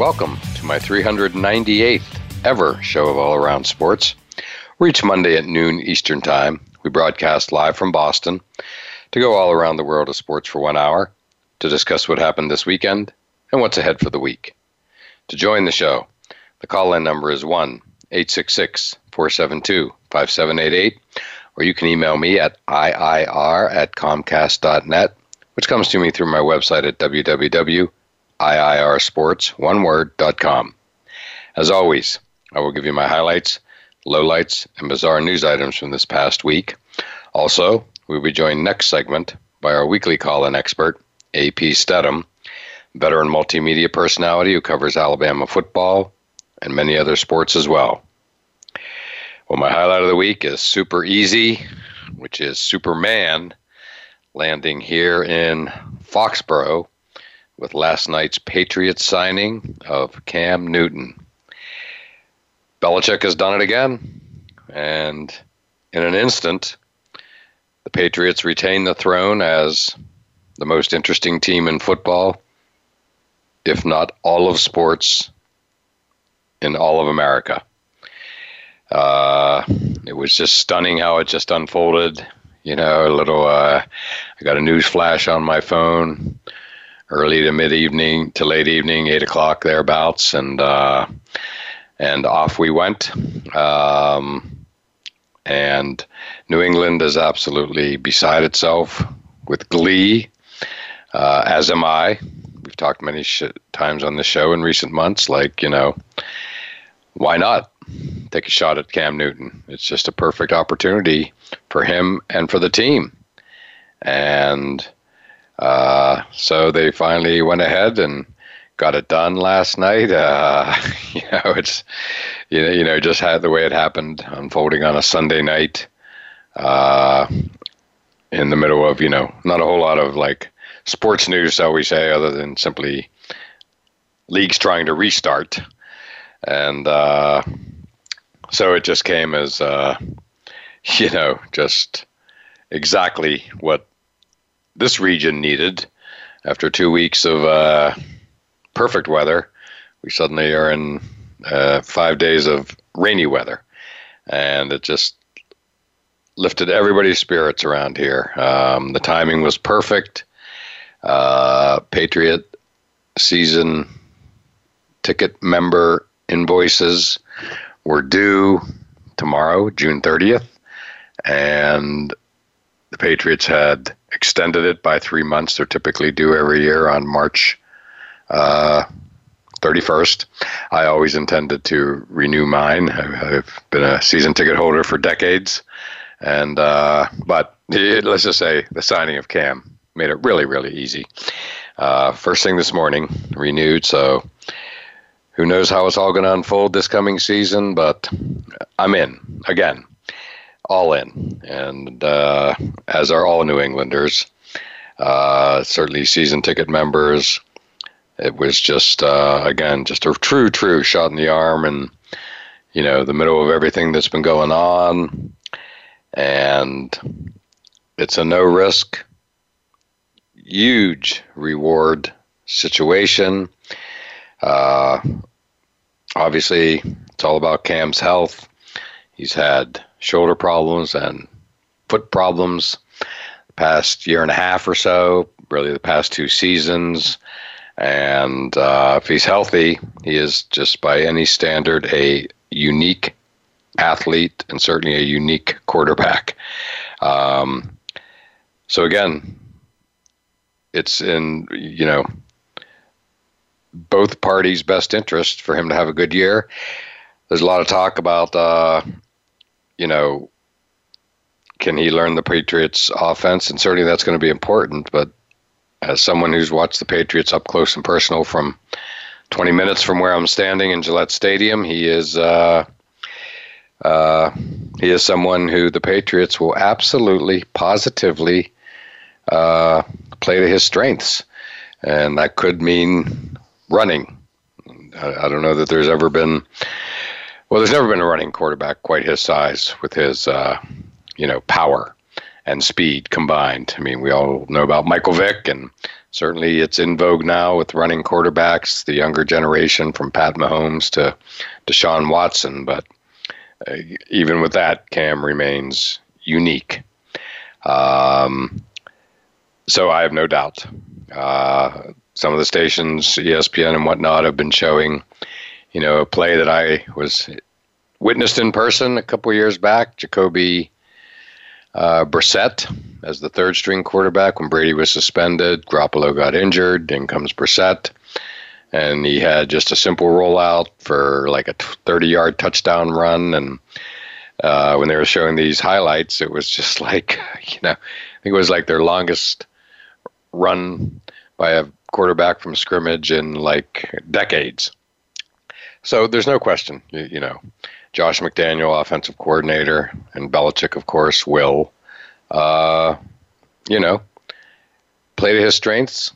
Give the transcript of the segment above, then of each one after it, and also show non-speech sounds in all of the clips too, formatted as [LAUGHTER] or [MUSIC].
welcome to my 398th ever show of All Around Sports. We're each Monday at noon Eastern Time. We broadcast live from Boston to go all around the world of sports for one hour to discuss what happened this weekend and what's ahead for the week. To join the show, the call in number is 1 866 472 5788, or you can email me at IIR at Comcast.net, which comes to me through my website at www IIRsports. As always, I will give you my highlights, lowlights, and bizarre news items from this past week. Also, we will be joined next segment by our weekly call in expert, AP Stedham, veteran multimedia personality who covers Alabama football and many other sports as well. Well, my highlight of the week is Super Easy, which is Superman landing here in Foxborough with last night's Patriots signing of Cam Newton. Belichick has done it again, and in an instant, the Patriots retain the throne as the most interesting team in football, if not all of sports in all of America. Uh, it was just stunning how it just unfolded. You know, a little. Uh, I got a news flash on my phone early to mid evening to late evening, eight o'clock thereabouts, and uh, and off we went. Um, and New England is absolutely beside itself with glee, uh, as am I. We've talked many sh- times on the show in recent months, like you know, why not take a shot at Cam Newton? It's just a perfect opportunity for him and for the team, and uh, so they finally went ahead and got it done last night. Uh, [LAUGHS] you know, it's you know, you know, just had the way it happened, unfolding on a Sunday night, uh, in the middle of you know, not a whole lot of like sports news, shall we say, other than simply leagues trying to restart, and uh, so it just came as uh, [LAUGHS] you know, just exactly what this region needed. After two weeks of uh, perfect weather, we suddenly are in uh, five days of rainy weather, and it just lifted everybody's spirits around here. Um, the timing was perfect. Uh, Patriot season ticket member invoices were due tomorrow, June 30th, and the Patriots had extended it by three months. They're typically due every year on March uh, 31st. I always intended to renew mine. I've been a season ticket holder for decades, and uh, but it, let's just say the signing of Cam made it really, really easy. Uh, first thing this morning, renewed. So who knows how it's all going to unfold this coming season? But I'm in again all in, and uh, as are all New Englanders. Uh, certainly, season ticket members. It was just uh, again just a true, true shot in the arm, and you know the middle of everything that's been going on, and it's a no risk, huge reward situation. Uh, obviously, it's all about Cam's health. He's had shoulder problems and foot problems the past year and a half or so, really the past two seasons. And uh, if he's healthy, he is just by any standard a unique athlete and certainly a unique quarterback. Um, so again, it's in you know both parties' best interest for him to have a good year. There's a lot of talk about uh, you know, can he learn the Patriots offense? And certainly that's going to be important. But as someone who's watched the Patriots up close and personal from 20 minutes from where I'm standing in Gillette Stadium. He is uh, uh, he is someone who the Patriots will absolutely, positively uh, play to his strengths, and that could mean running. I, I don't know that there's ever been. Well, there's never been a running quarterback quite his size with his, uh, you know, power and speed combined. I mean, we all know about Michael Vick, and certainly it's in vogue now with running quarterbacks, the younger generation from Pat Mahomes to Deshaun Watson. But uh, even with that, Cam remains unique. Um, so I have no doubt. Uh, some of the stations, ESPN and whatnot, have been showing, you know, a play that I was witnessed in person a couple years back. Jacoby uh, Brissett as the third string quarterback when Brady was suspended. Garoppolo got injured. In comes Brissett. And he had just a simple rollout for like a 30 yard touchdown run. And uh, when they were showing these highlights, it was just [LAUGHS] like, you know, I think it was like their longest run by a quarterback from scrimmage in like decades. So there's no question, you, you know, Josh McDaniel, offensive coordinator, and Belichick, of course, will, uh, you know, play to his strengths.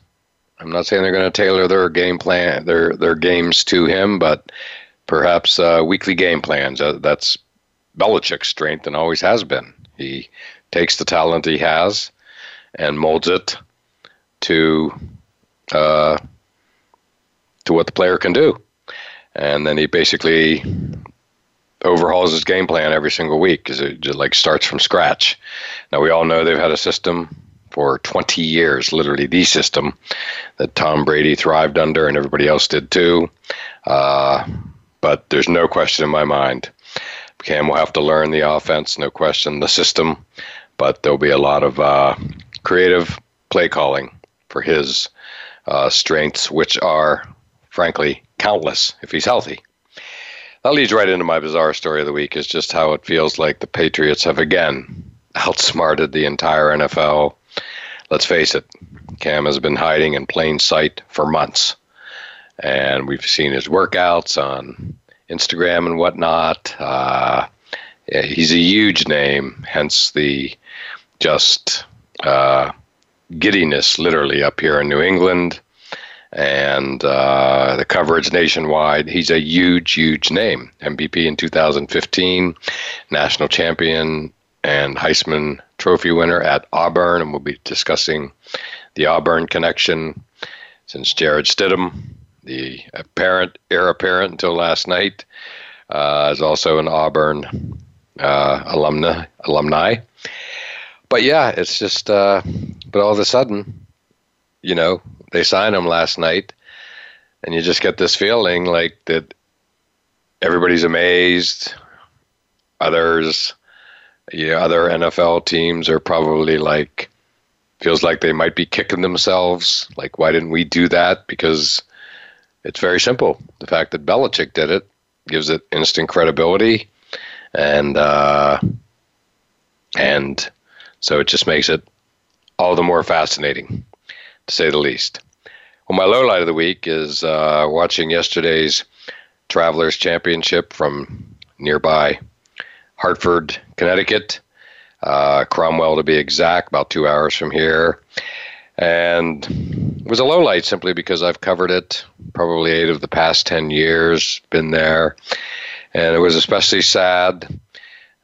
I'm not saying they're going to tailor their game plan, their their games to him, but perhaps uh, weekly game plans. Uh, that's Belichick's strength and always has been. He takes the talent he has and molds it to uh, to what the player can do, and then he basically overhauls his game plan every single week because it just like starts from scratch. Now we all know they've had a system for 20 years, literally the system that Tom Brady thrived under and everybody else did too. Uh, but there's no question in my mind. Cam will have to learn the offense, no question, the system, but there'll be a lot of uh, creative play calling for his uh, strengths, which are, frankly, countless if he's healthy. That leads right into my bizarre story of the week is just how it feels like the Patriots have again outsmarted the entire NFL. Let's face it, Cam has been hiding in plain sight for months. And we've seen his workouts on Instagram and whatnot. Uh, yeah, he's a huge name, hence the just uh, giddiness literally up here in New England and uh, the coverage nationwide. He's a huge, huge name. MVP in 2015, national champion and Heisman Trophy winner at Auburn, and we'll be discussing the Auburn connection since Jarrett Stidham, the apparent heir apparent until last night, uh, is also an Auburn uh, alumna alumni. But yeah, it's just, uh, but all of a sudden, you know, they signed him last night, and you just get this feeling like that everybody's amazed. Others, yeah, other NFL teams are probably like feels like they might be kicking themselves. Like, why didn't we do that? Because it's very simple. The fact that Belichick did it gives it instant credibility, and uh, and so it just makes it all the more fascinating to say the least. Well, my low light of the week is uh, watching yesterday's Travelers Championship from nearby Hartford, Connecticut, uh, Cromwell to be exact, about two hours from here. And it was a low light simply because I've covered it probably eight of the past 10 years, been there. And it was especially sad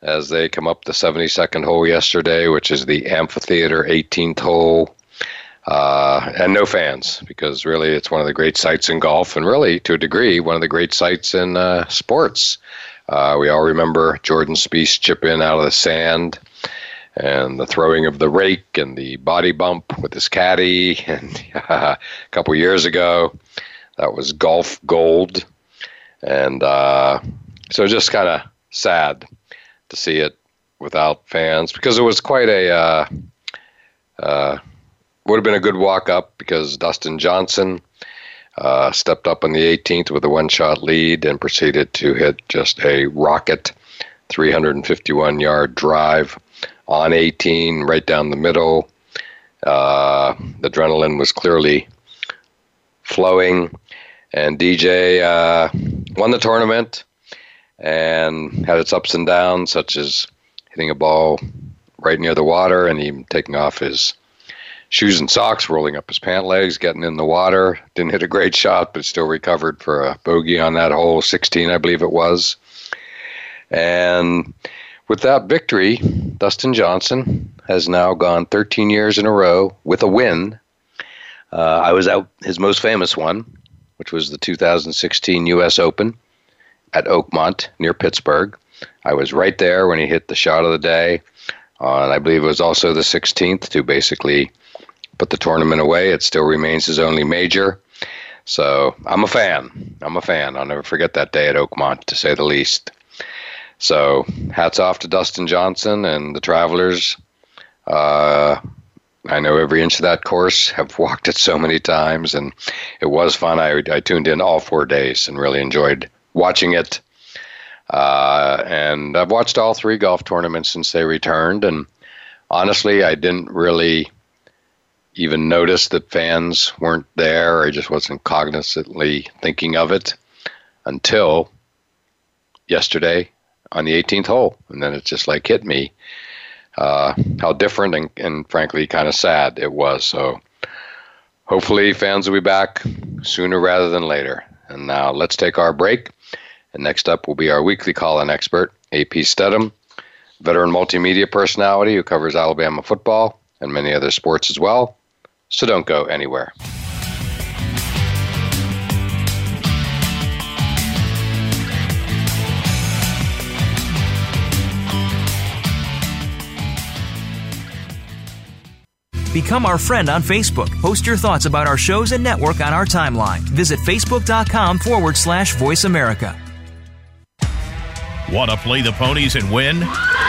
as they come up the 72nd hole yesterday, which is the amphitheater 18th hole uh, and no fans because really it's one of the great sites in golf and really to a degree one of the great sites in uh, sports. Uh, we all remember Jordan Spieth chip in out of the sand and the throwing of the rake and the body bump with his caddy. [LAUGHS] And [LAUGHS] a couple years ago, that was golf gold. And uh, so just kind of sad to see it without fans because it was quite a uh, uh, would have been a good walk up because Dustin Johnson uh, stepped up on the 18th with a one shot lead and proceeded to hit just a rocket 351 yard drive on 18 right down the middle. Uh, the adrenaline was clearly flowing. And DJ uh, won the tournament and had its ups and downs, such as hitting a ball right near the water and even taking off his shoes and socks, rolling up his pant legs, getting in the water. Didn't hit a great shot, but still recovered for a bogey on that hole, 16, I believe it was. And with that victory, Dustin Johnson has now gone 13 years in a row with a win. Uh, I was out his most famous one, which was the 2016 U.S. Open at Oakmont near Pittsburgh. I was right there when he hit the shot of the day. And I believe it was also the 16th to basically put the tournament away. It still remains his only major. So I'm a fan. I'm a fan. I'll never forget that day at Oakmont, to say the least. So hats off to Dustin Johnson and the Travelers. Uh, I know every inch of that course. [LAUGHS] Have walked it so many times, and it was fun. I, I tuned in all four days and really enjoyed watching it. Uh, and I've watched all three golf tournaments since they returned, and honestly, I didn't really even notice that fans weren't there. I just wasn't cognizantly thinking of it until yesterday on the 18th hole, and then it just like hit me uh, how different and, and frankly kind of sad it was. So hopefully fans will be back sooner rather than later. And now let's take our break. And next up will be our weekly call-in expert, AP Stedham, veteran multimedia personality who covers Alabama football and many other sports as well. So don't go anywhere. Become our friend on Facebook. Post your thoughts about our shows and network on our timeline. Visit facebook.com forward slash voice America. Want to play the ponies and win?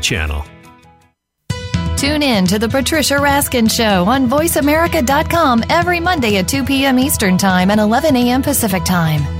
Channel. Tune in to the Patricia Raskin Show on VoiceAmerica.com every Monday at 2 p.m. Eastern Time and 11 a.m. Pacific Time.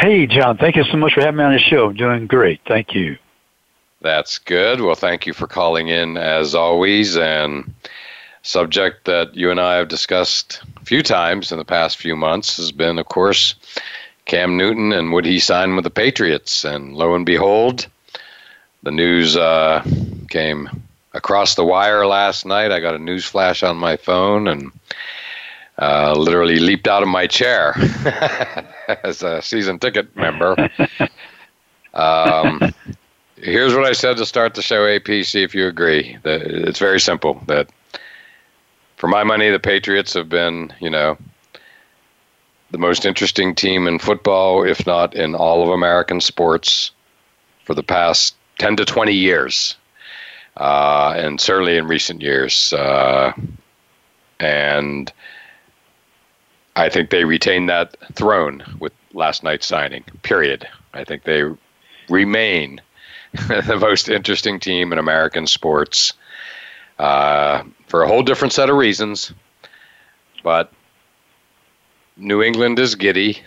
Hey, John. Thank you so much for having me on the show. Doing great. Thank you. That's good. Well, thank you for calling in as always. And subject that you and I have discussed a few times in the past few months has been, of course, Cam Newton and would he sign with the Patriots? And lo and behold, the news uh, came across the wire last night. I got a news flash on my phone and uh, literally leaped out of my chair [LAUGHS] as a season ticket member. Um, here's what I said to start the show, AP. See if you agree. That it's very simple. That for my money, the Patriots have been, you know, the most interesting team in football, if not in all of American sports, for the past 10 to 20 years, uh, and certainly in recent years. Uh, and I think they retain that throne with last night's signing, period. I think they remain [LAUGHS] the most interesting team in American sports uh, for a whole different set of reasons. But New England is giddy.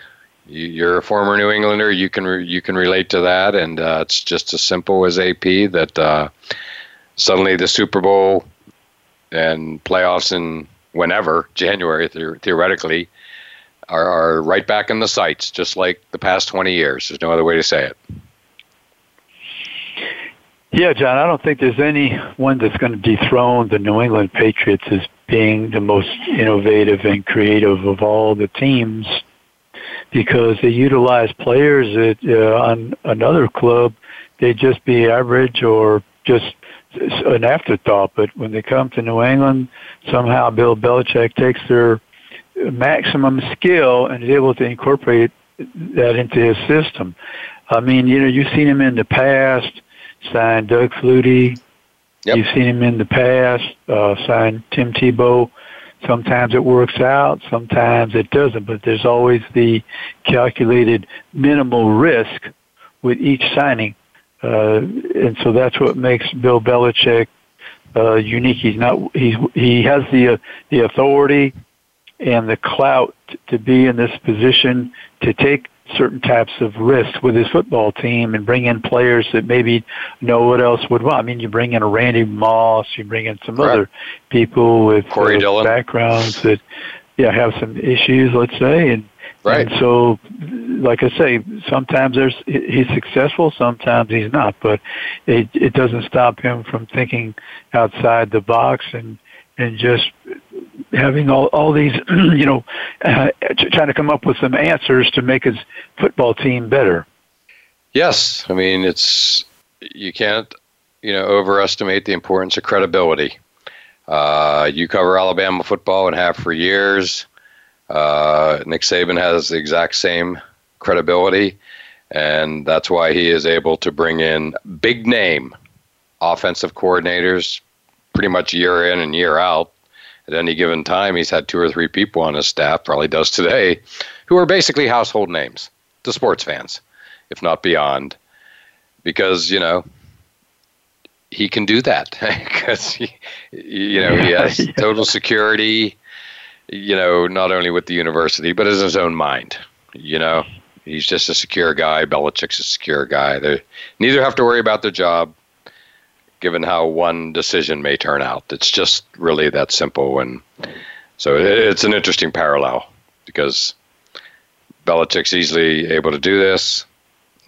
You're a former New Englander. You can re- you can relate to that, and uh, it's just as simple as AP that uh, suddenly the Super Bowl and playoffs in whenever January theoretically are, are right back in the sights, just like the past 20 years. There's no other way to say it. Yeah, John, I don't think there's anyone that's going to dethrone the New England Patriots as being the most innovative and creative of all the teams because they utilize players that uh, on another club they'd just be average or just an afterthought. But when they come to New England, somehow Bill Belichick takes their maximum skill and is able to incorporate that into his system. I mean, you know, you've seen him in the past signed Doug Flutie. Yep. You've seen him in the past, uh, signed Tim Tebow. Sometimes it works out, sometimes it doesn't, but there's always the calculated minimal risk with each signing. Uh, and so that's what makes Bill Belichick uh, unique. He's not, he's, he has the, uh, the authority and the clout to be in this position to take certain types of risks with his football team and bring in players that maybe no one else would want. I mean, you bring in a Randy Moss, you bring in some other people with uh, backgrounds that, yeah, have some issues, let's say, and Right. And so, like I say, sometimes there's he's successful, sometimes he's not, but it it doesn't stop him from thinking outside the box and and just having all, all these, [CLEARS THROAT] you know, uh, trying to come up with some answers to make his football team better. Yes, I mean it's you can't you know overestimate the importance of credibility. Uh, you cover Alabama football and have for years. Uh, Nick Saban has the exact same credibility, and that's why he is able to bring in big name offensive coordinators pretty much year in and year out at any given time, he's had two or three people on his staff, probably does today, who are basically household names to sports fans, if not beyond, because you know he can do that [LAUGHS] because you know he has total security. You know, not only with the university, but in his own mind. You know, he's just a secure guy. Belichick's a secure guy. They neither have to worry about their job given how one decision may turn out. It's just really that simple. And so it's an interesting parallel because Belichick's easily able to do this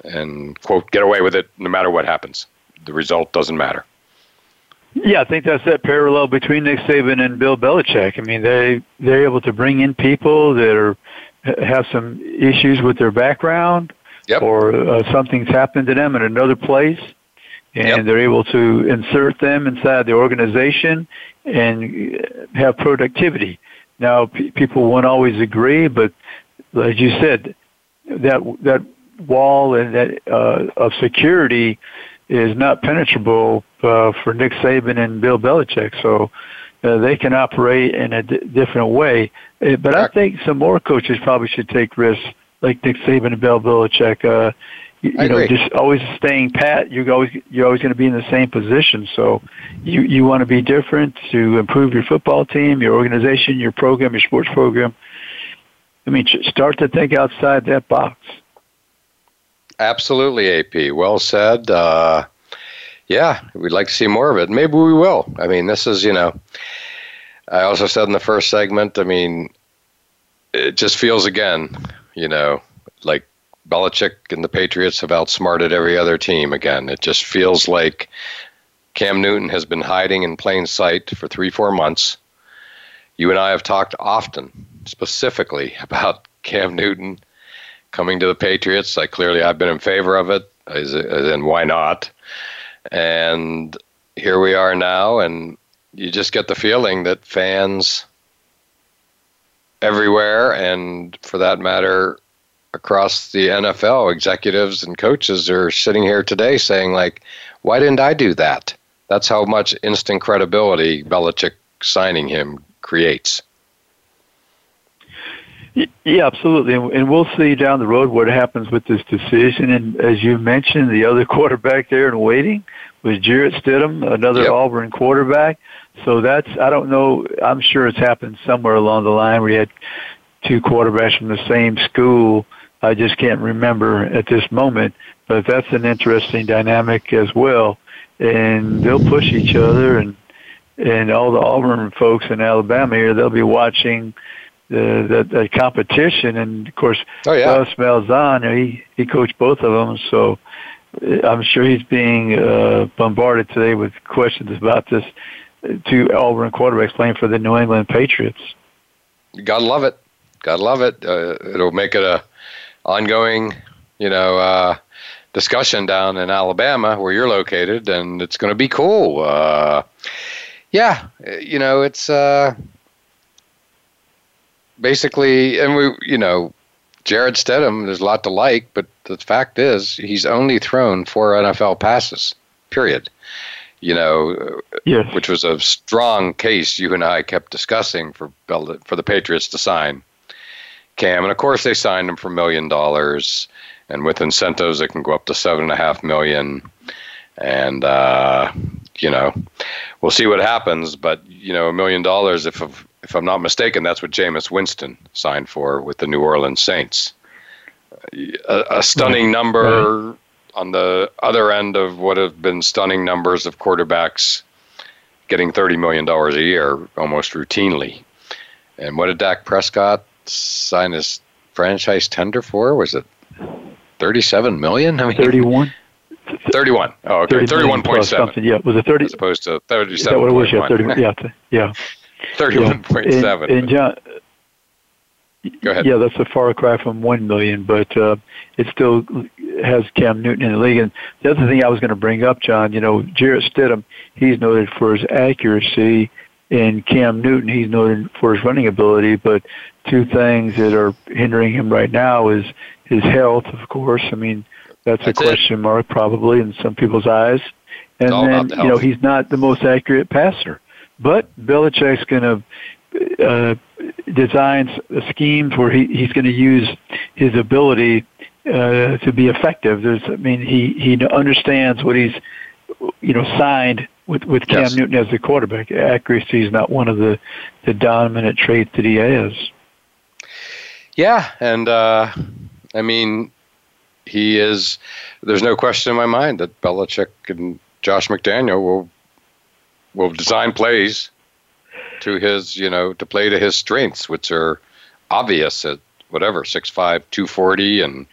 and, quote, get away with it no matter what happens. The result doesn't matter. Yeah, I think that's that parallel between Nick Saban and Bill Belichick. I mean, they they're able to bring in people that are have some issues with their background, yep. or uh, something's happened to them in another place, and yep. they're able to insert them inside the organization and have productivity. Now, p- people won't always agree, but as you said, that that wall and that uh, of security is not penetrable uh, for Nick Saban and Bill Belichick. So uh, they can operate in a d- different way. Uh, but I think some more coaches probably should take risks, like Nick Saban and Bill Belichick. Uh, you, you know, just always staying pat. You're always you're always going to be in the same position. So you you want to be different to improve your football team, your organization, your program, your sports program. I mean, start to think outside that box. Absolutely, AP. Well said. Uh, yeah, we'd like to see more of it. Maybe we will. I mean, this is you know. I also said in the first segment. I mean, it just feels again, you know, like Belichick and the Patriots have outsmarted every other team again. It just feels like Cam Newton has been hiding in plain sight for three, four months. You and I have talked often, specifically, [LAUGHS] about Cam Newton coming to the Patriots. I clearly I've been in favor of it, as, as in why not? And here we are now, and you just get the feeling that fans everywhere, and for that matter, across the NFL, executives and coaches are sitting here today saying, like, why didn't I do that? That's how much instant credibility Belichick signing him creates. Yeah, absolutely, and we'll see down the road what happens with this decision. And as you mentioned, the other [LAUGHS] quarterback there in waiting was Jarrett Stidham, another yep. Auburn quarterback. So that's I don't know. I'm sure it's happened somewhere along the line where you had two quarterbacks from the same school. I just can't remember at this moment, but that's an interesting dynamic as well. And they'll push each other, and and all the Auburn folks in Alabama here, they'll be watching the the, the competition. And of course, oh, yeah. Gus Malzahn, he he coached both of them, so I'm sure he's being uh, bombarded today with questions about this two Auburn quarterbacks playing for the New England Patriots. Gotta love it. Gotta love it. Uh, it'll make it a ongoing, you know, uh, discussion down in Alabama where you're located, and it's going to be cool. Uh, yeah, you know, it's uh, basically, and we, you know, Jarrett Stidham. There's a lot to like, but the fact is, he's only thrown four NFL passes. Period you know, yes. which was a strong case you and I kept discussing for for the Patriots to sign Cam, and of course they signed him for a million dollars, and with incentives it can go up to seven and a half million, and uh, you know, we'll see what happens. But you know, a million dollars, if if I'm not mistaken, that's what Jameis Winston signed for with the New Orleans Saints. A, a stunning number. Right on the other end of what have been stunning numbers of quarterbacks getting $30 million a year almost routinely. And what did Dak Prescott sign his franchise tender for? Was it 37 million? I mean, 31. 31. Oh, okay. 31.7. Something. Yeah, was it 30? As opposed to 37. Is that what it was? Yeah, 30, yeah, yeah. 31.7. Yeah. And, and John, Go ahead. Yeah, that's a far cry from one million, but uh, it still has Cam Newton in the league. And the other thing I was going to bring up, John, you know, Jarrett Stidham, he's noted for his accuracy, and Cam Newton, he's noted for his running ability. But two things that are hindering him right now is his health, of course. I mean, that's, that's a question it. mark probably in some people's eyes. And then, the you know, he's not the most accurate passer. But Belichick's going to uh, designs schemes where he, he's going to use his ability uh, to be effective. There's, I mean, he he understands what he's, you know, signed with with Cam yes. Newton as the quarterback. Accuracy is not one of the the dominant traits that he has. Yeah, and uh, I mean, he is. There's no question in my mind that Belichick and Josh McDaniel will will design plays to his, you know, to play to his strengths, which are obvious at whatever, 6'5, 240, and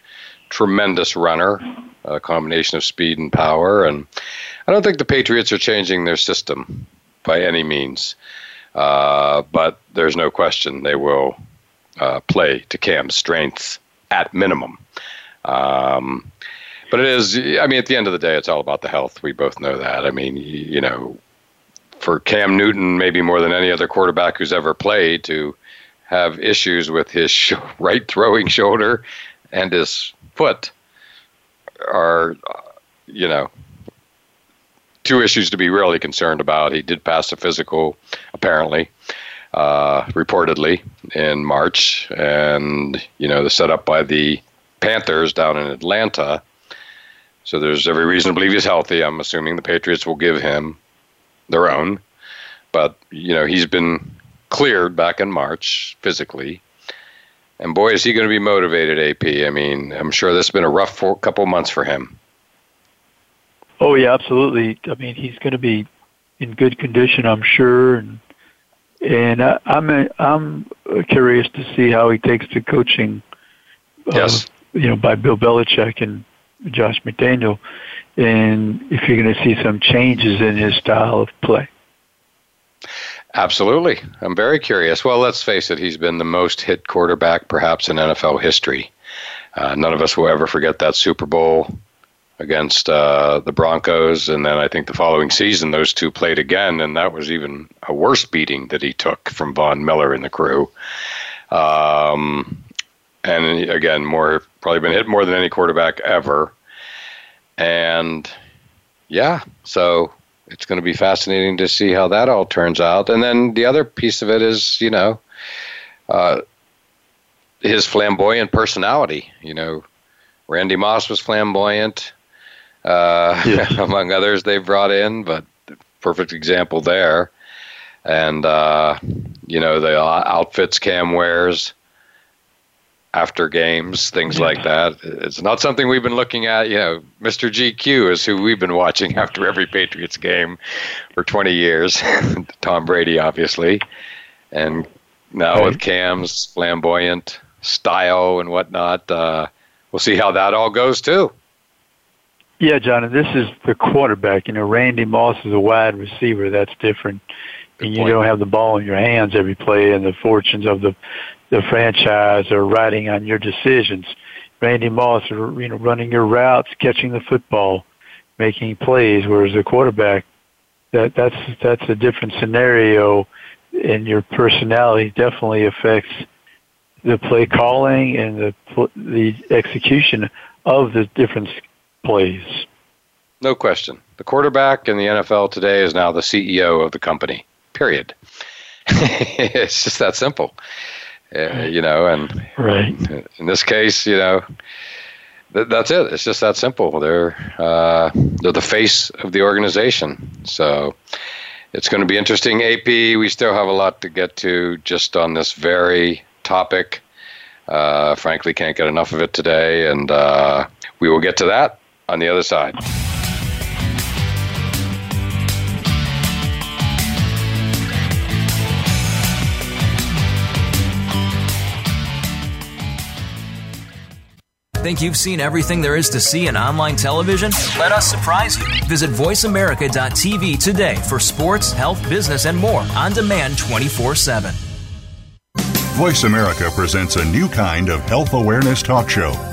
tremendous runner, a combination of speed and power. And I don't think the Patriots are changing their system by any means. Uh, but there's no question they will uh, play to Cam's strengths at minimum. Um, but it is, I mean, at the end of the day, it's all about the health. We both know that. I mean, you know, for Cam Newton, maybe more than any other quarterback who's ever played, to have issues with his sh- [LAUGHS] right throwing shoulder and his foot are, uh, you know, two issues to be really concerned about. He did pass a physical, apparently, uh, reportedly in March, and you know, the setup by the Panthers down in Atlanta. So there's every reason to believe he's healthy. I'm assuming the Patriots will give him their own. But, you know, he's been cleared back in March physically. And boy, is he going to be motivated, AP. I mean, I'm sure this has been a rough four, couple months for him. Oh, yeah, absolutely. I mean, he's going to be in good condition, I'm sure. And, and I, I'm, I'm curious to see how he takes to coaching. Uh, yes. you know, by Bill Belichick and Josh McDaniel, and if you're going to see some changes in his style of play. Absolutely. I'm very curious. Well, let's face it, he's been the most hit quarterback perhaps in NFL history. Uh, none of us will ever forget that Super Bowl against uh, the Broncos, and then I think the following season those two played again, and that was even a worse beating that he took from Von Miller and the crew. Um, and again, more probably been hit more than any quarterback ever. And yeah, so it's going to be fascinating to see how that all turns out. And then the other piece of it is, you know, uh, his flamboyant personality. You know, Randy Moss was flamboyant, uh, yeah. [LAUGHS] among others they brought in, but perfect example there. And uh, you know the outfits Cam wears after games, things yeah. like that. It's not something we've been looking at. You know, Mr. GQ is who we've been watching [LAUGHS] after every Patriots game for 20 years. [LAUGHS] Tom Brady, obviously, and now right. with Cam's flamboyant style and whatnot, uh, we'll see how that all goes too. Yeah, John, and this is the quarterback. You know, Randy Moss is a wide receiver. That's different. Good and you point. don't have the ball in your hands every play, and the fortunes of the the franchise are riding on your decisions. Randy Moss, you know, running your routes, catching the football, making plays, whereas the quarterback, that that's that's a different scenario, and your personality definitely affects the play calling and the the execution of the different plays. No question. The quarterback in the NFL today is now the CEO of the company. Period. [LAUGHS] it's just that simple. Uh, you know, and right. in this case, you know, th- that's it. It's just that simple. They're uh, they're the face of the organization. So it's going to be interesting. AP, we still have a lot to get to just on this very topic. Uh, frankly, can't get enough of it today, and uh, we will get to that on the other side. Think you've seen everything there is to see in online television? Let us surprise you. Visit VoiceAmerica.tv today for sports, health, business, and more on demand 24 7. Voice America presents a new kind of health awareness talk show,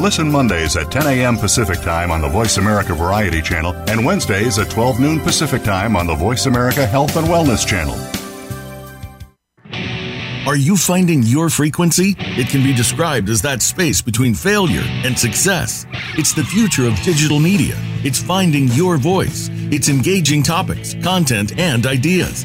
Listen Mondays at 10 a.m. Pacific Time on the Voice America Variety Channel and Wednesdays at 12 noon Pacific Time on the Voice America Health and Wellness Channel. Are you finding your frequency? It can be described as that space between failure and success. It's the future of digital media. It's finding your voice. It's engaging topics, content, and ideas.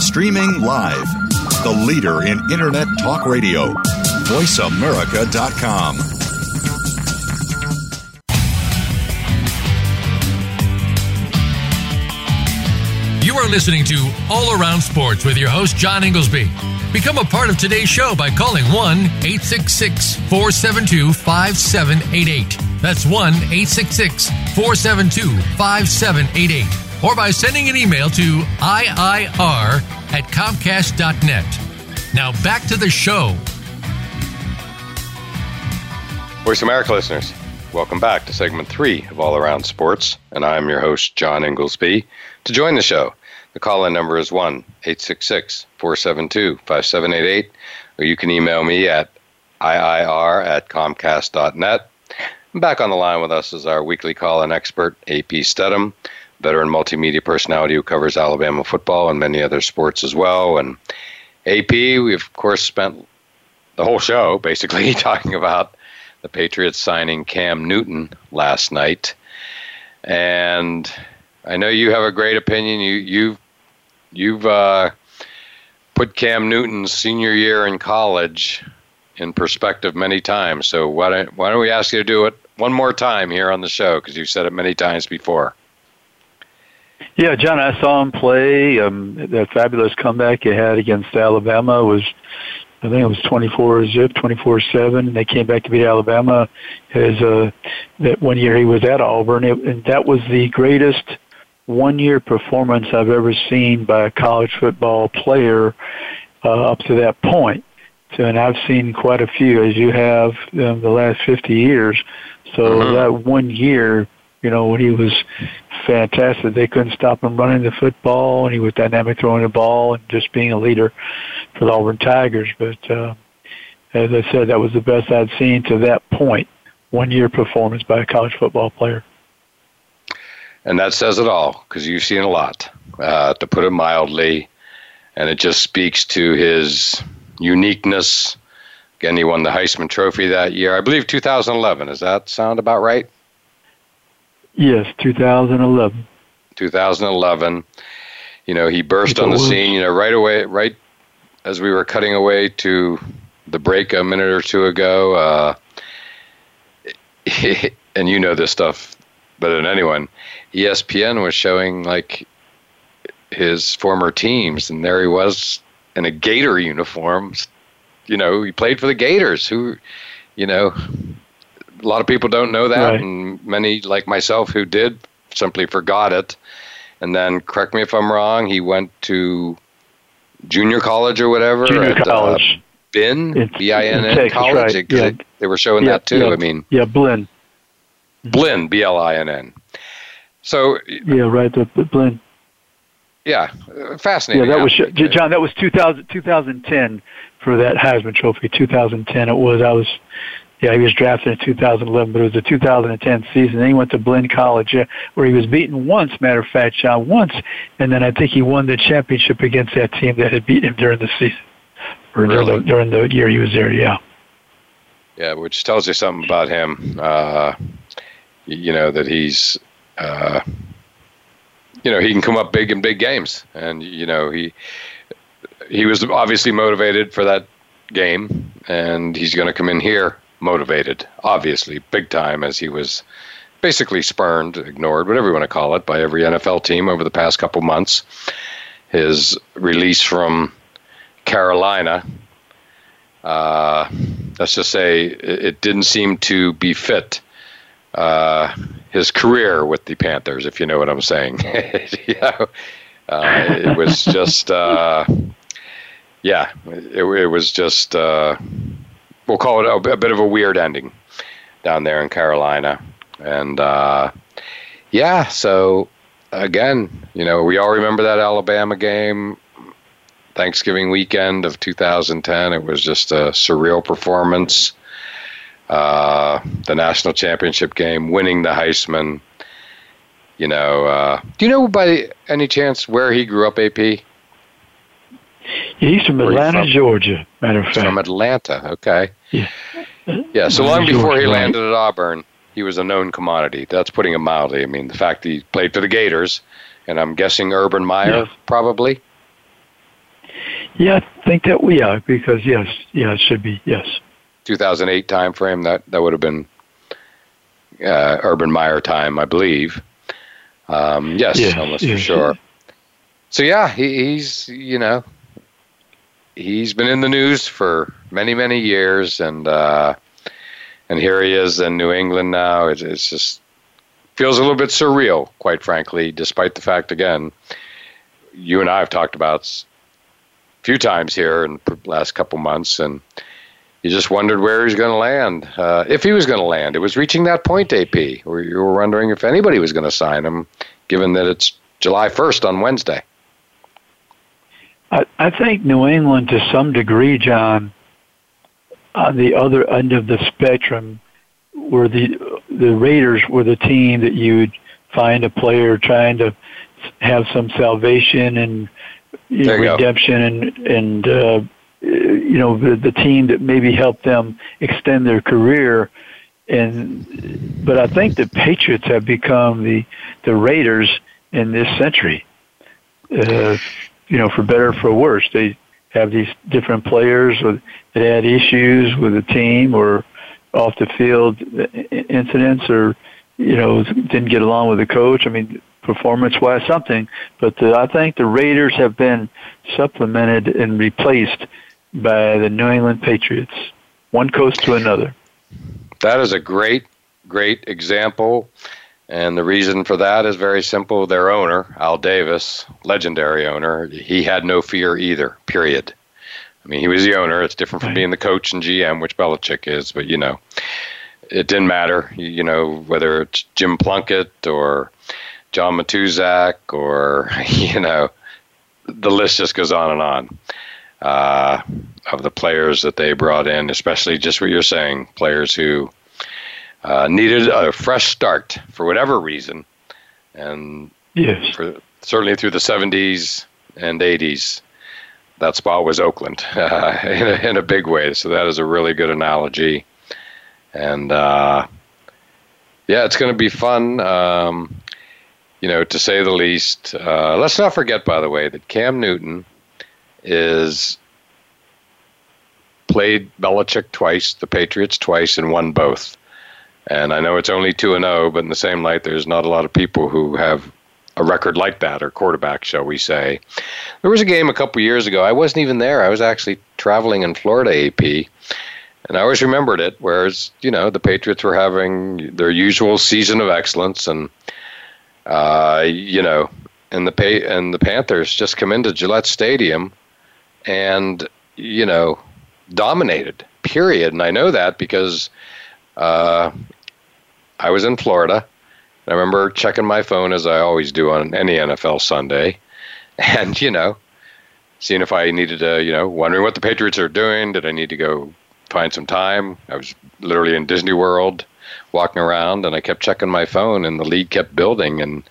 Streaming live. The leader in Internet talk radio. VoiceAmerica.com. You are listening to All Around Sports with your host, John Inglesby. Become a part of today's show by calling 1 866 472 5788. That's 1 866 472 5788 or by sending an email to IIR at Comcast.net. Now back to the show. Voice America listeners, welcome back to segment three of All Around Sports, and I'm your host, John Inglesby. To join the show, the call in number is 1 866 472 5788, or you can email me at IIR at Comcast.net. Back on the line with us is our weekly call in expert, AP Stedham, veteran multimedia personality who covers Alabama football and many other sports as well. And AP, we of course spent the whole show basically [LAUGHS] talking about the Patriots signing Cam Newton last night. And I know you have a great opinion. You you've you've uh, put Cam Newton's senior year in college in perspective many times. So why don't why don't we ask you to do it one more time here on the show because you've said it many times before. Yeah, John, I saw him play. Um, that fabulous comeback he had against Alabama was, I think it was 24 zip, 24 seven, and they came back to beat Alabama. As uh, that one year he was at Auburn, it, and that was the greatest one year performance I've ever seen by a college football player uh, up to that point. So, and I've seen quite a few, as you have um, the last 50 years. So mm-hmm. that one year, you know, when he was fantastic, they couldn't stop him running the football, and he was dynamic throwing the ball and just being a leader for the Auburn Tigers. But uh, as I said, that was the best I'd seen to that. One year performance by a college football player. And that says it all because you've seen a lot, uh, to put it mildly. And it just speaks to his uniqueness. Again, he won the Heisman Trophy that year. I believe 2011. Does that sound about right? Yes, 2011. 2011. You know, he burst on the scene, you know, right away, right as we were cutting away to the break a minute or two ago. Uh, [LAUGHS] and you know this stuff better than anyone. ESPN was showing like his former teams, and there he was in a Gator uniform. You know, he played for the Gators, who, you know, a lot of people don't know that, right. and many like myself who did simply forgot it. And then, correct me if I'm wrong, he went to junior college or whatever. Junior at, uh, college. Uh, Bin, B-I-N-N college. Right. Yeah. They, they, were showing yeah, that too. Yeah. I mean, yeah, Blinn. Blinn, B-L-I-N-N. So yeah, right, the, the Blinn. Yeah, fascinating. Yeah, that was John. That was 2000, 2010 for that Heisman Trophy. 2010 it was. I was, yeah, he was drafted in 2011, but it was the 2010 season. Then he went to Blinn College, yeah, where he was beaten once. Matter of fact, John, once, and then I think he won the championship against that team that had beaten him during the season, or really? during, the, during the year he was there. Yeah. Yeah, which tells you something about him. Uh, you know that he's. Uh, you know he can come up big in big games, and you know he he was obviously motivated for that game, and he's going to come in here motivated, obviously big time, as he was basically spurned, ignored, whatever you want to call it, by every NFL team over the past couple months. His release from Carolina, uh, let's just say it, didn't seem to be fit uh, his career with the Panthers, if you know what I'm saying. [LAUGHS] yeah, uh, it was just, uh, yeah, it, it, was just, uh, we'll call it a, a, bit of a weird ending down there in Carolina. And uh, yeah, so again, you know, we all remember that Alabama game. Thanksgiving weekend of 2010. It was just a surreal performance uh, the national championship game, winning the Heisman. You know, uh, do you know by any chance where he grew up, AP? He's from Atlanta, from? Georgia. Matter of fact, from Atlanta. Okay. Yeah. Yeah. So long before he landed at Auburn, he was a known commodity. That's putting it mildly. I mean, the fact he played for the Gators, and I'm guessing Urban Meyer yeah. probably. Yeah, I think that we are because yes, yeah, it should be yes. 2008 timeframe. That that would have been uh, Urban Meyer time, I believe. Um, yes, yeah, almost yeah, for sure. So yeah, he, he's you know he's been in the news for many many years, and uh, and here he is in New England now. It, it's just feels a little bit surreal, quite frankly, despite the fact again you and I have talked about a few times here in the last couple months, and you just wondered where he was going to land, uh, if he was going to land. It was reaching that point, AP, where you were wondering if anybody was going to sign him, given that it's July 1st on Wednesday. I, I think New England, to some degree, John, on the other end of the spectrum, were the the Raiders were the team that you would find a player trying to have some salvation and redemption and and uh, you know the, the team that maybe helped them extend their career and but I think the Patriots have become the the Raiders in this century. Uh, you know, for better or for worse, they have these different players that had issues with the team or off the field incidents or you know didn't get along with the coach. I mean, performance wise, something. But the, I think the Raiders have been supplemented and replaced by the New England Patriots, one coast to another. That is a great, great example. And the reason for that is very simple. Their owner, Al Davis, legendary owner, he had no fear either, period. I mean, he was the owner. It's different from being the coach and GM, which Belichick is, but you know, it didn't matter, you know, whether it's Jim Plunkett or John Matuszak or, [LAUGHS] you know, the list just goes on and on uh, of the players that they brought in, especially just what you're saying, players who uh, needed a fresh start for whatever reason. And yes. for, certainly through the 70s and 80s, that spot was Oakland uh, [LAUGHS] in, a, in a big way. So that is a really good analogy. And uh, yeah, it's going to be fun. Um, you know, to say the least. Uh, let's not forget, by the way, that Cam Newton is played Belichick twice, the Patriots twice, and won both. And I know it's only two and zero, oh, but in the same light, there's not a lot of people who have a record like that, or quarterback, shall we say. There was a game a couple years ago. I wasn't even there. I was actually traveling in Florida, AP, and I always remembered it. Whereas you know the Patriots were having their usual season of excellence, and uh, you know, and the pay and the Panthers just come into Gillette Stadium, and you know, dominated. Period. And I know that because uh, I was in Florida. I remember checking my phone as I always do on any NFL Sunday, [LAUGHS] and you know, seeing if I needed to, you know, wondering what the Patriots are doing. Did I need to go find some time? I was literally in Disney World walking around and I kept checking my phone and the lead kept building and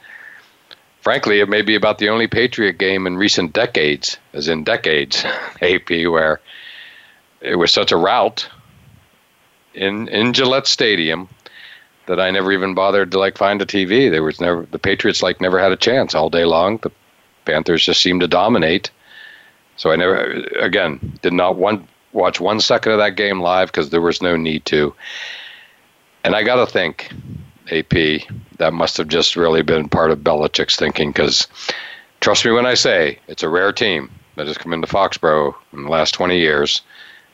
frankly it may be about the only Patriot game in recent decades, as in decades, [LAUGHS] AP, where it was such a rout in in Gillette Stadium that I never even bothered to like find a TV. There was never the Patriots like never had a chance all day long. The Panthers just seemed to dominate. So I never again did not one watch one second of that game live because there was no need to. And I got to think, AP, that must have just really been part of Belichick's thinking because trust me when I say it's a rare team that has come into Foxborough in the last 20 years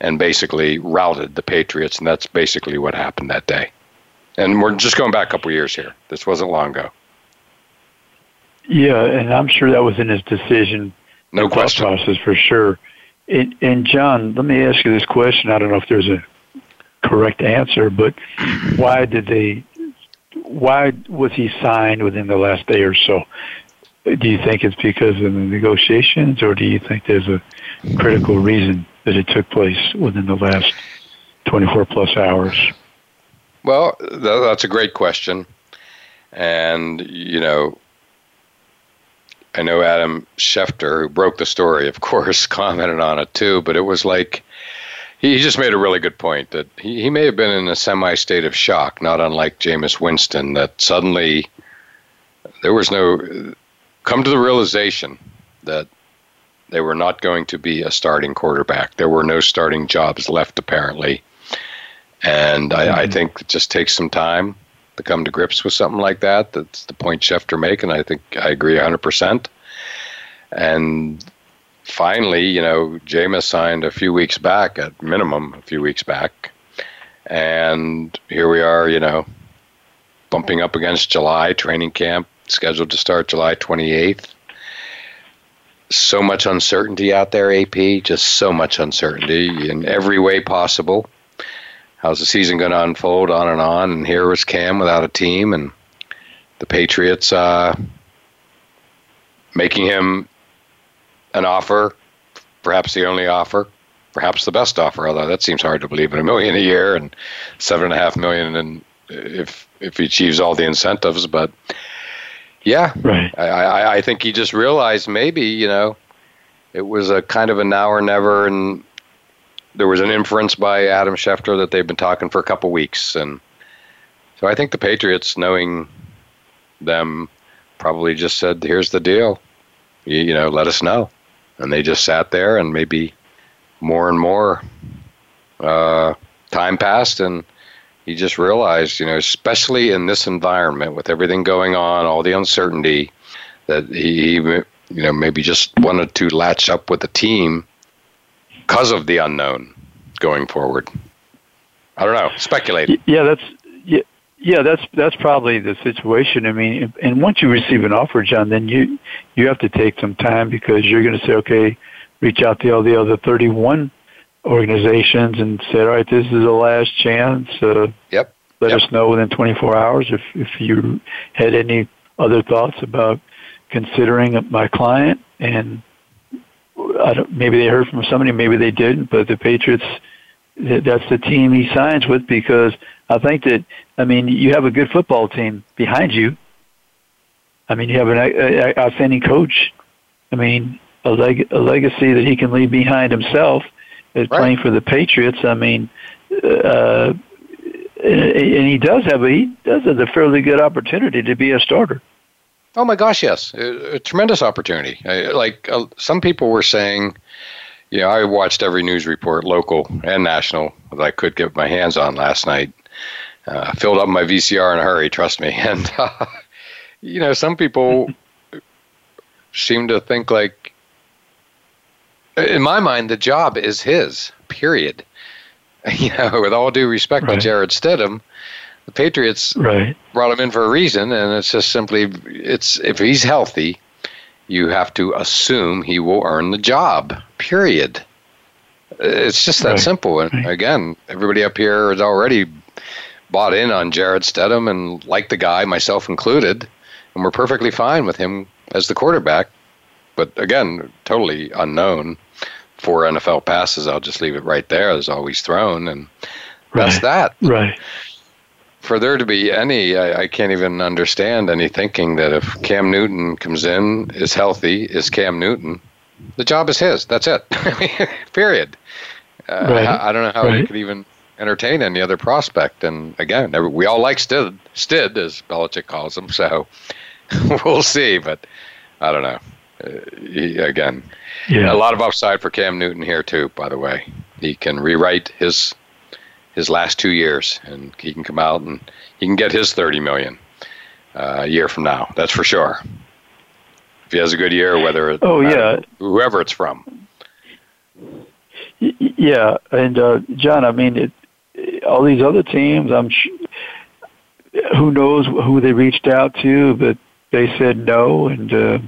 and basically routed the Patriots, and that's basically what happened that day. And we're just going back a couple years here. This wasn't long ago. Yeah, and I'm sure that was in his decision. No question. Process for sure. And, and John, let me ask you this question. I don't know if there's a correct answer, but why did they? Why was he signed within the last day or so? Do you think it's because of the negotiations, or do you think there's a critical reason that it took place within the last 24 plus hours? Well, that's a great question, and you know, I know Adam Schefter, who broke the story, of [LAUGHS] course, commented on it too. But it was like he just made a really good point that he, he may have been in a semi state of shock, not unlike Jameis Winston, that suddenly there was no come to the realization that they were not going to be a starting quarterback. There were no starting jobs left, apparently. And I, I mm-hmm. think it just takes some time to come to grips with something like that. That's the point Schefter make, and I think I agree 100%. And finally, you know, Jameis signed a few weeks back, at minimum, a few weeks back. And here we are, you know, bumping up against July training camp, scheduled to start July 28th. so much uncertainty out there, AP, just so much uncertainty in every way possible. How's the season going to unfold, on and on? And here was Cam without a team, and the Patriots uh, making him an offer, perhaps the only offer, perhaps the best offer. Although that seems hard to believe in a million a year and seven and a half million, and if if he achieves all the incentives, but yeah, right. I, I, I think he just realized maybe you know it was a kind of a now or never, and there was an inference by Adam Schefter that they've been talking for a couple weeks, and so I think the Patriots, knowing them, probably just said, "Here's the deal, you, you know, let us know," and they just sat there, and maybe more and more uh, time passed, and he just realized, you know, especially in this environment with everything going on, all the uncertainty, that he, you know, maybe just wanted to latch up with the team because of the unknown going forward. I don't know. Speculate. Yeah, that's yeah, yeah, that's that's probably the situation. I mean, and once you receive an offer, John, then you you have to take some time because you're going to say, okay, reach out to all the other 31 organizations and say, all right, this is the last chance. Uh, yep. Let yep. us know within 24 hours if if you had any other thoughts about considering my client and I don't, maybe they heard from somebody, maybe they didn't, but the Patriots, that's the team he signs with because I think that, I mean, you have a good football team behind you. I mean, you have an outstanding coach. I mean, a, leg, a legacy that he can leave behind himself is right. playing for the Patriots. I mean, uh, and he does have a, he does have a fairly good opportunity to be a starter. Oh my gosh, yes, a, a tremendous opportunity. I, like uh, some people were saying, you know, I watched every news report, local and national, that I could get my hands on last night. Uh, filled up my VCR in a hurry, trust me. [LAUGHS] And uh, you know, some people [LAUGHS] seem to think like, in my mind, the job is his. Period. [LAUGHS] You know, with all due respect right. to Jarrett Stidham, the Patriots right. brought him in for a reason, and it's just simply it's if he's healthy, you have to assume he will earn the job. Period. It's just that right. simple. And right. again, everybody up here has already bought in on Jarrett Stidham and like the guy, myself included, and we're perfectly fine with him as the quarterback. But again, totally unknown. for NFL passes, I'll just leave it right there as always thrown, and that's that. Right for there to be any, I, I, can't even understand any thinking that if Cam Newton comes in, is healthy, is Cam Newton, the job is his. That's it. [LAUGHS] [LAUGHS] Period. Uh, right. I, I, don't know how right. they could even entertain any other prospect. And again, we all like Stid, Stid as Belichick calls him. So [LAUGHS] we'll see. But I don't know. Uh, he, again, yeah. a lot of upside for Cam Newton here too. By the way, he can rewrite his his last two years, and he can come out and he can get his thirty million uh, a year from now. That's for sure. If he has a good year, whether oh yeah, whoever it's from. Yeah, and uh, John, I mean, it, all these other teams, I'm sh- who knows who they reached out to, but they said no, and uh,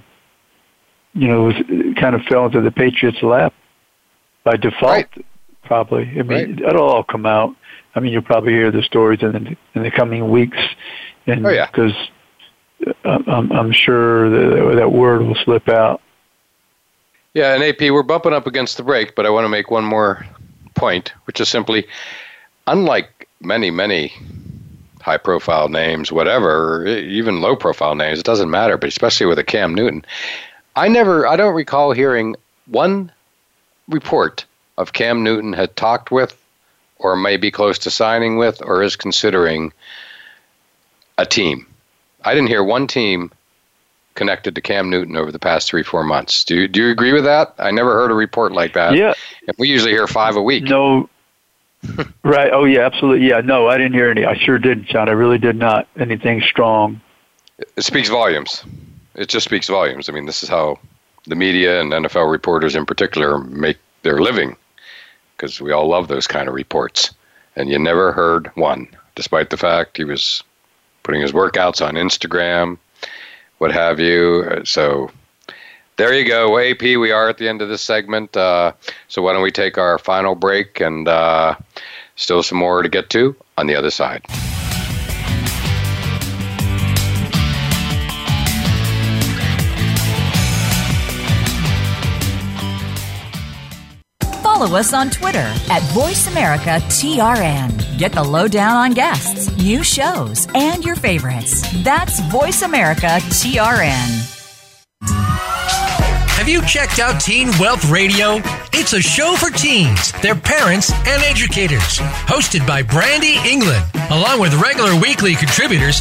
you know, it, was, it kind of fell into the Patriots' lap by default. Right probably. I mean, right. it'll all come out. I mean, you'll probably hear the stories in the in the coming weeks, and oh, yeah. because uh, I'm I'm sure that that word will slip out. Yeah, and AP, we're bumping up against the break, but I want to make one more point, which is simply, unlike many many high profile names, whatever, even low profile names, it doesn't matter, but especially with a Cam Newton, I never, I don't recall hearing one report of Cam Newton had talked with, or may be close to signing with, or is considering a team. I didn't hear one team connected to Cam Newton over the past three, four months. Do you, do you agree with that? I never heard a report like that. Yeah. And we usually hear five a week. No. [LAUGHS] right. Oh, yeah, absolutely. Yeah. No, I didn't hear any. I sure didn't, John. I really did not. Anything strong. It speaks volumes. It just speaks volumes. I mean, this is how the media and NFL reporters in particular make their living because we all love those kind of reports. And you never heard one, despite the fact he was putting his workouts on Instagram, what have you. So There you go. AP, we are at the end of this segment. Uh, so why don't we take our final break and uh, still some more to get to on the other side. Follow us on Twitter at VoiceAmericaTRN. Get the lowdown on guests, new shows, and your favorites. That's VoiceAmericaTRN. Have you checked out Teen Wealth Radio? It's a show for teens, their parents, and educators. Hosted by Brandy England. Along with regular weekly contributors,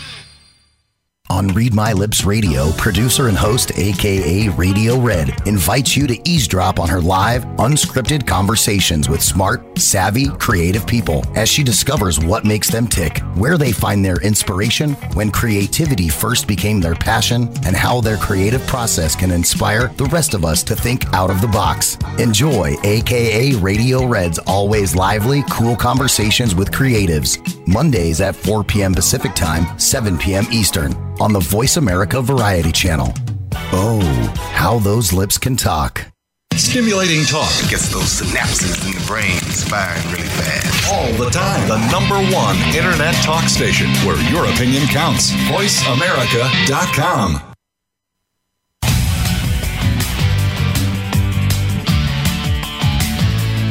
On Read My Lips Radio, producer and host, aka Radio Red, invites you to eavesdrop on her live, unscripted conversations with smart, savvy, creative people as she discovers what makes them tick, where they find their inspiration, when creativity first became their passion, and how their creative process can inspire the rest of us to think out of the box. Enjoy aka Radio Red's always lively, cool conversations with creatives. Mondays at 4 p.m. Pacific Time, 7 p.m. Eastern on the Voice America Variety Channel. Oh, how those lips can talk. Stimulating talk gets those synapses in the brain firing really fast. All the time. The number one internet talk station where your opinion counts. VoiceAmerica.com.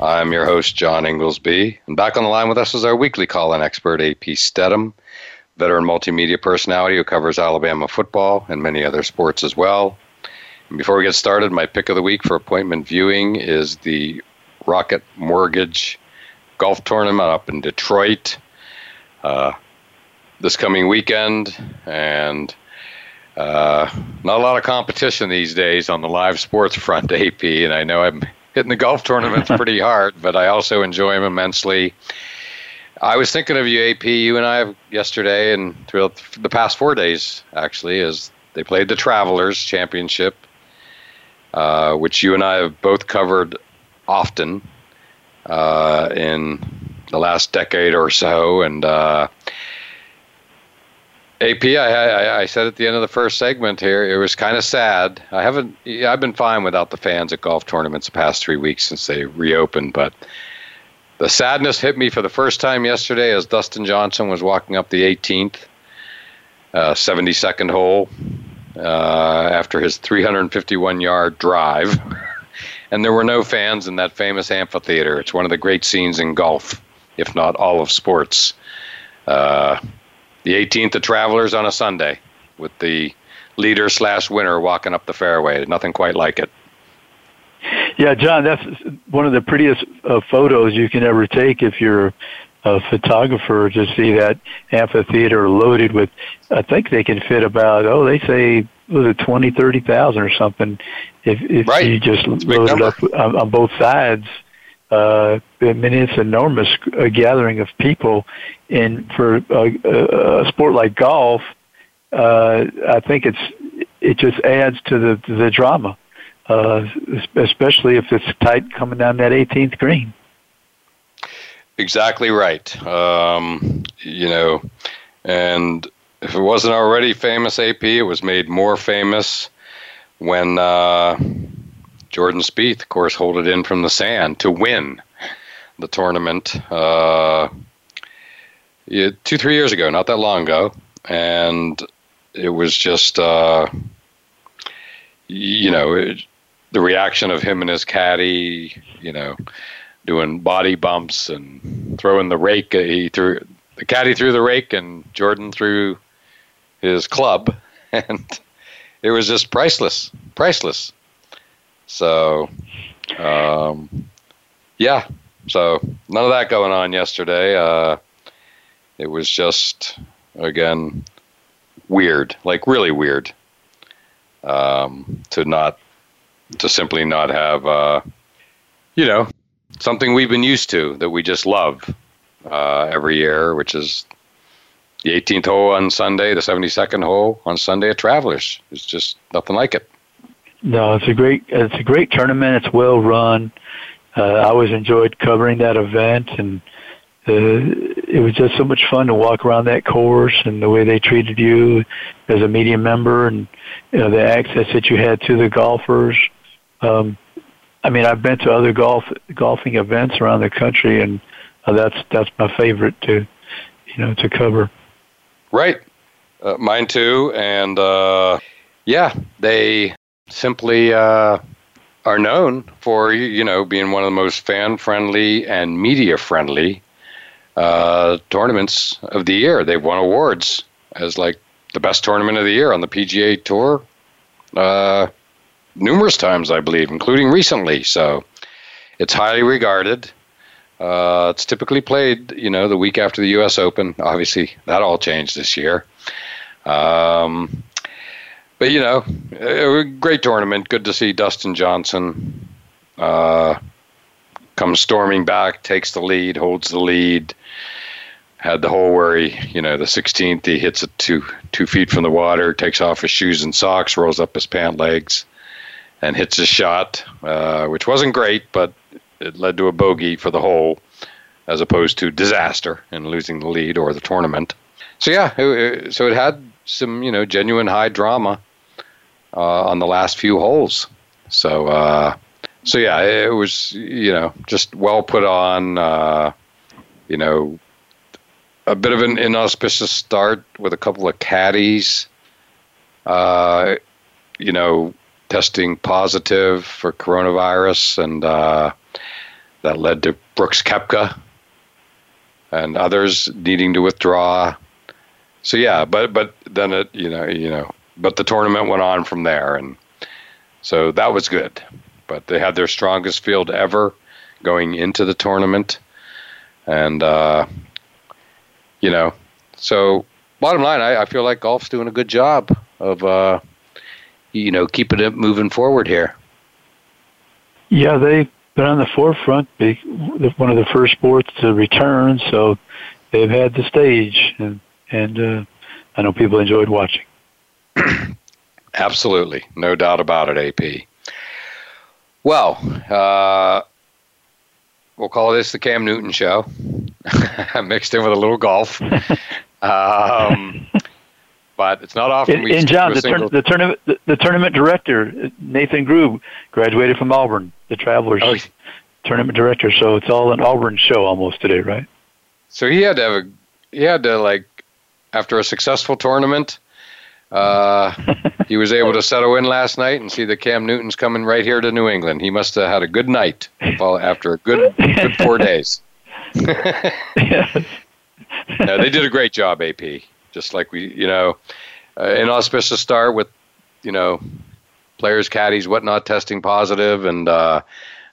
I'm your host, John Inglesby, and back on the line with us is our weekly call in expert, AP Stedham, veteran multimedia personality who covers Alabama football and many other sports as well. And before we get started, my pick of the week for appointment viewing is the Rocket Mortgage Golf Tournament up in Detroit uh, this coming weekend, and uh, not a lot of competition these days on the live sports front, [LAUGHS] AP, and I know I'm hitting the golf tournaments [LAUGHS] pretty hard, but I also enjoy them immensely. I was thinking of you, AP. You and I yesterday and throughout the past four days, actually, as they played the Travelers Championship, uh, which you and I have both covered often uh, in the last decade or so. And uh, AP, I, I, said at the end of the first segment here, it was kind of sad. I haven't, I've been fine without the fans at golf tournaments the past three weeks since they reopened, but the sadness hit me for the first time yesterday as Dustin Johnson was walking up the 18th, uh, 72nd hole uh, after his 351 yard drive. [LAUGHS] and there were no fans in that famous amphitheater. It's one of the great scenes in golf, if not all of sports. Uh, the 18th, of Travelers on a Sunday, with the leader slash winner walking up the fairway. Nothing quite like it. Yeah, John, that's one of the prettiest uh, photos you can ever take if you're a photographer to see that amphitheater loaded with. I think they can fit about oh, they say was it twenty, thirty thousand or something. If if right. you just load it up on, on both sides. Uh, I mean, it's an enormous uh, gathering of people, and for a, a, a sport like golf, uh, I think it's it just adds to the the drama, uh, especially if it's tight coming down that 18th green. exactly right. Um, you know, and if it wasn't already famous AP, it was made more famous when uh, Jordan Spieth, of course, hold it in from the sand to win the tournament uh, two, three years ago, not that long ago. And it was just, uh, you know, it, the reaction of him and his caddy, you know, doing body bumps and throwing the rake. He threw the caddy threw the rake and Jordan threw his club, [LAUGHS] and it was just priceless, priceless. So, um, yeah. So none of that going on yesterday. Uh, it was just again weird, like really weird, um, to not to simply not have, uh, you know, something we've been used to that we just love uh, every year, which is the 18th hole on Sunday, the 72nd hole on Sunday at Travelers. It's just nothing like it. No, it's a great it's a great tournament. It's well run. Uh, I always enjoyed covering that event, and uh, it was just so much fun to walk around that course and the way they treated you as a media member, and you know the access that you had to the golfers. Um, I mean, I've been to other golf golfing events around the country, and uh, that's that's my favorite to you know to cover. Right, uh, mine too, and uh, yeah, they simply uh, are known for you know being one of the most fan friendly and media friendly uh, tournaments of the year. They've won awards as like the best tournament of the year on the PGA Tour uh, numerous times, I believe, including recently. So it's highly regarded. Uh, it's typically played, you know, the week after the U.S. Open. Obviously, that all changed this year. Um, but you know, great tournament. Good to see Dustin Johnson uh, comes storming back, takes the lead, holds the lead. Had the hole where he, you know, the 16th, he hits it two two feet from the water, takes off his shoes and socks, rolls up his pant legs, and hits a shot, uh, which wasn't great, but it led to a bogey for the hole, as opposed to disaster and losing the lead or the tournament. So yeah, it, so it had some, you know, genuine high drama uh, on the last few holes. So, uh, so yeah, it was you know just well put on. Uh, you know, a bit of an inauspicious start with a couple of caddies. Uh, you know, testing positive for coronavirus, and uh, that led to Brooks Koepka and others needing to withdraw. So yeah, but but then it you know you know but the tournament went on from there, and so that was good. But they had their strongest field ever going into the tournament, and uh, you know, so bottom line, I, I, feel like golf's doing a good job of uh, you know keeping it moving forward here. Yeah, they've been on the forefront, one of the first sports to return, so they've had the stage, and and uh, I know people enjoyed watching. [CLEARS THROAT] Absolutely, no doubt about it, AP. Well, uh, we'll call this the Cam Newton show, [LAUGHS] mixed in with a little golf. [LAUGHS] um, but it's not often we. And John, the, single... the, tournament, the, the, tournament director Nathan Grube graduated from Auburn, the Travelers oh. tournament director. So it's all an Auburn show almost today, right? So he had to have a he had to like after a successful tournament uh, [LAUGHS] he was able to settle in last night and see the Cam Newton's coming right here to New England. He must have had a good night after a good good four days. [LAUGHS] [LAUGHS] no, they did a great job, AP. Just like we, you know, uh, inauspicious start with, you know, players, caddies, whatnot, testing positive, and uh,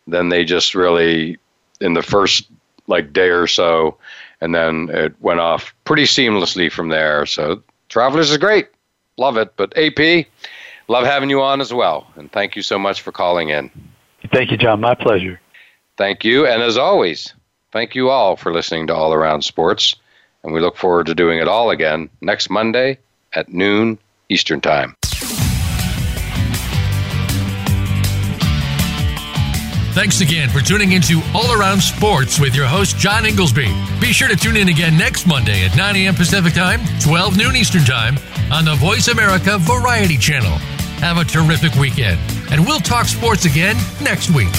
then they just really in the first like day or so, and then it went off pretty seamlessly from there. So Travelers is great love it. But AP, love having you on as well. And thank you so much for calling in. Thank you, John. My pleasure. Thank you. And as always, thank you all for listening to All Around Sports. And we look forward to doing it all again next Monday at noon Eastern Time. Thanks again for tuning into All Around Sports with your host, John Inglesby. Be sure to tune in again next Monday at 9 a.m. Pacific Time, 12 noon Eastern Time on the Voice America Variety Channel. Have a terrific weekend, and we'll talk sports again next week.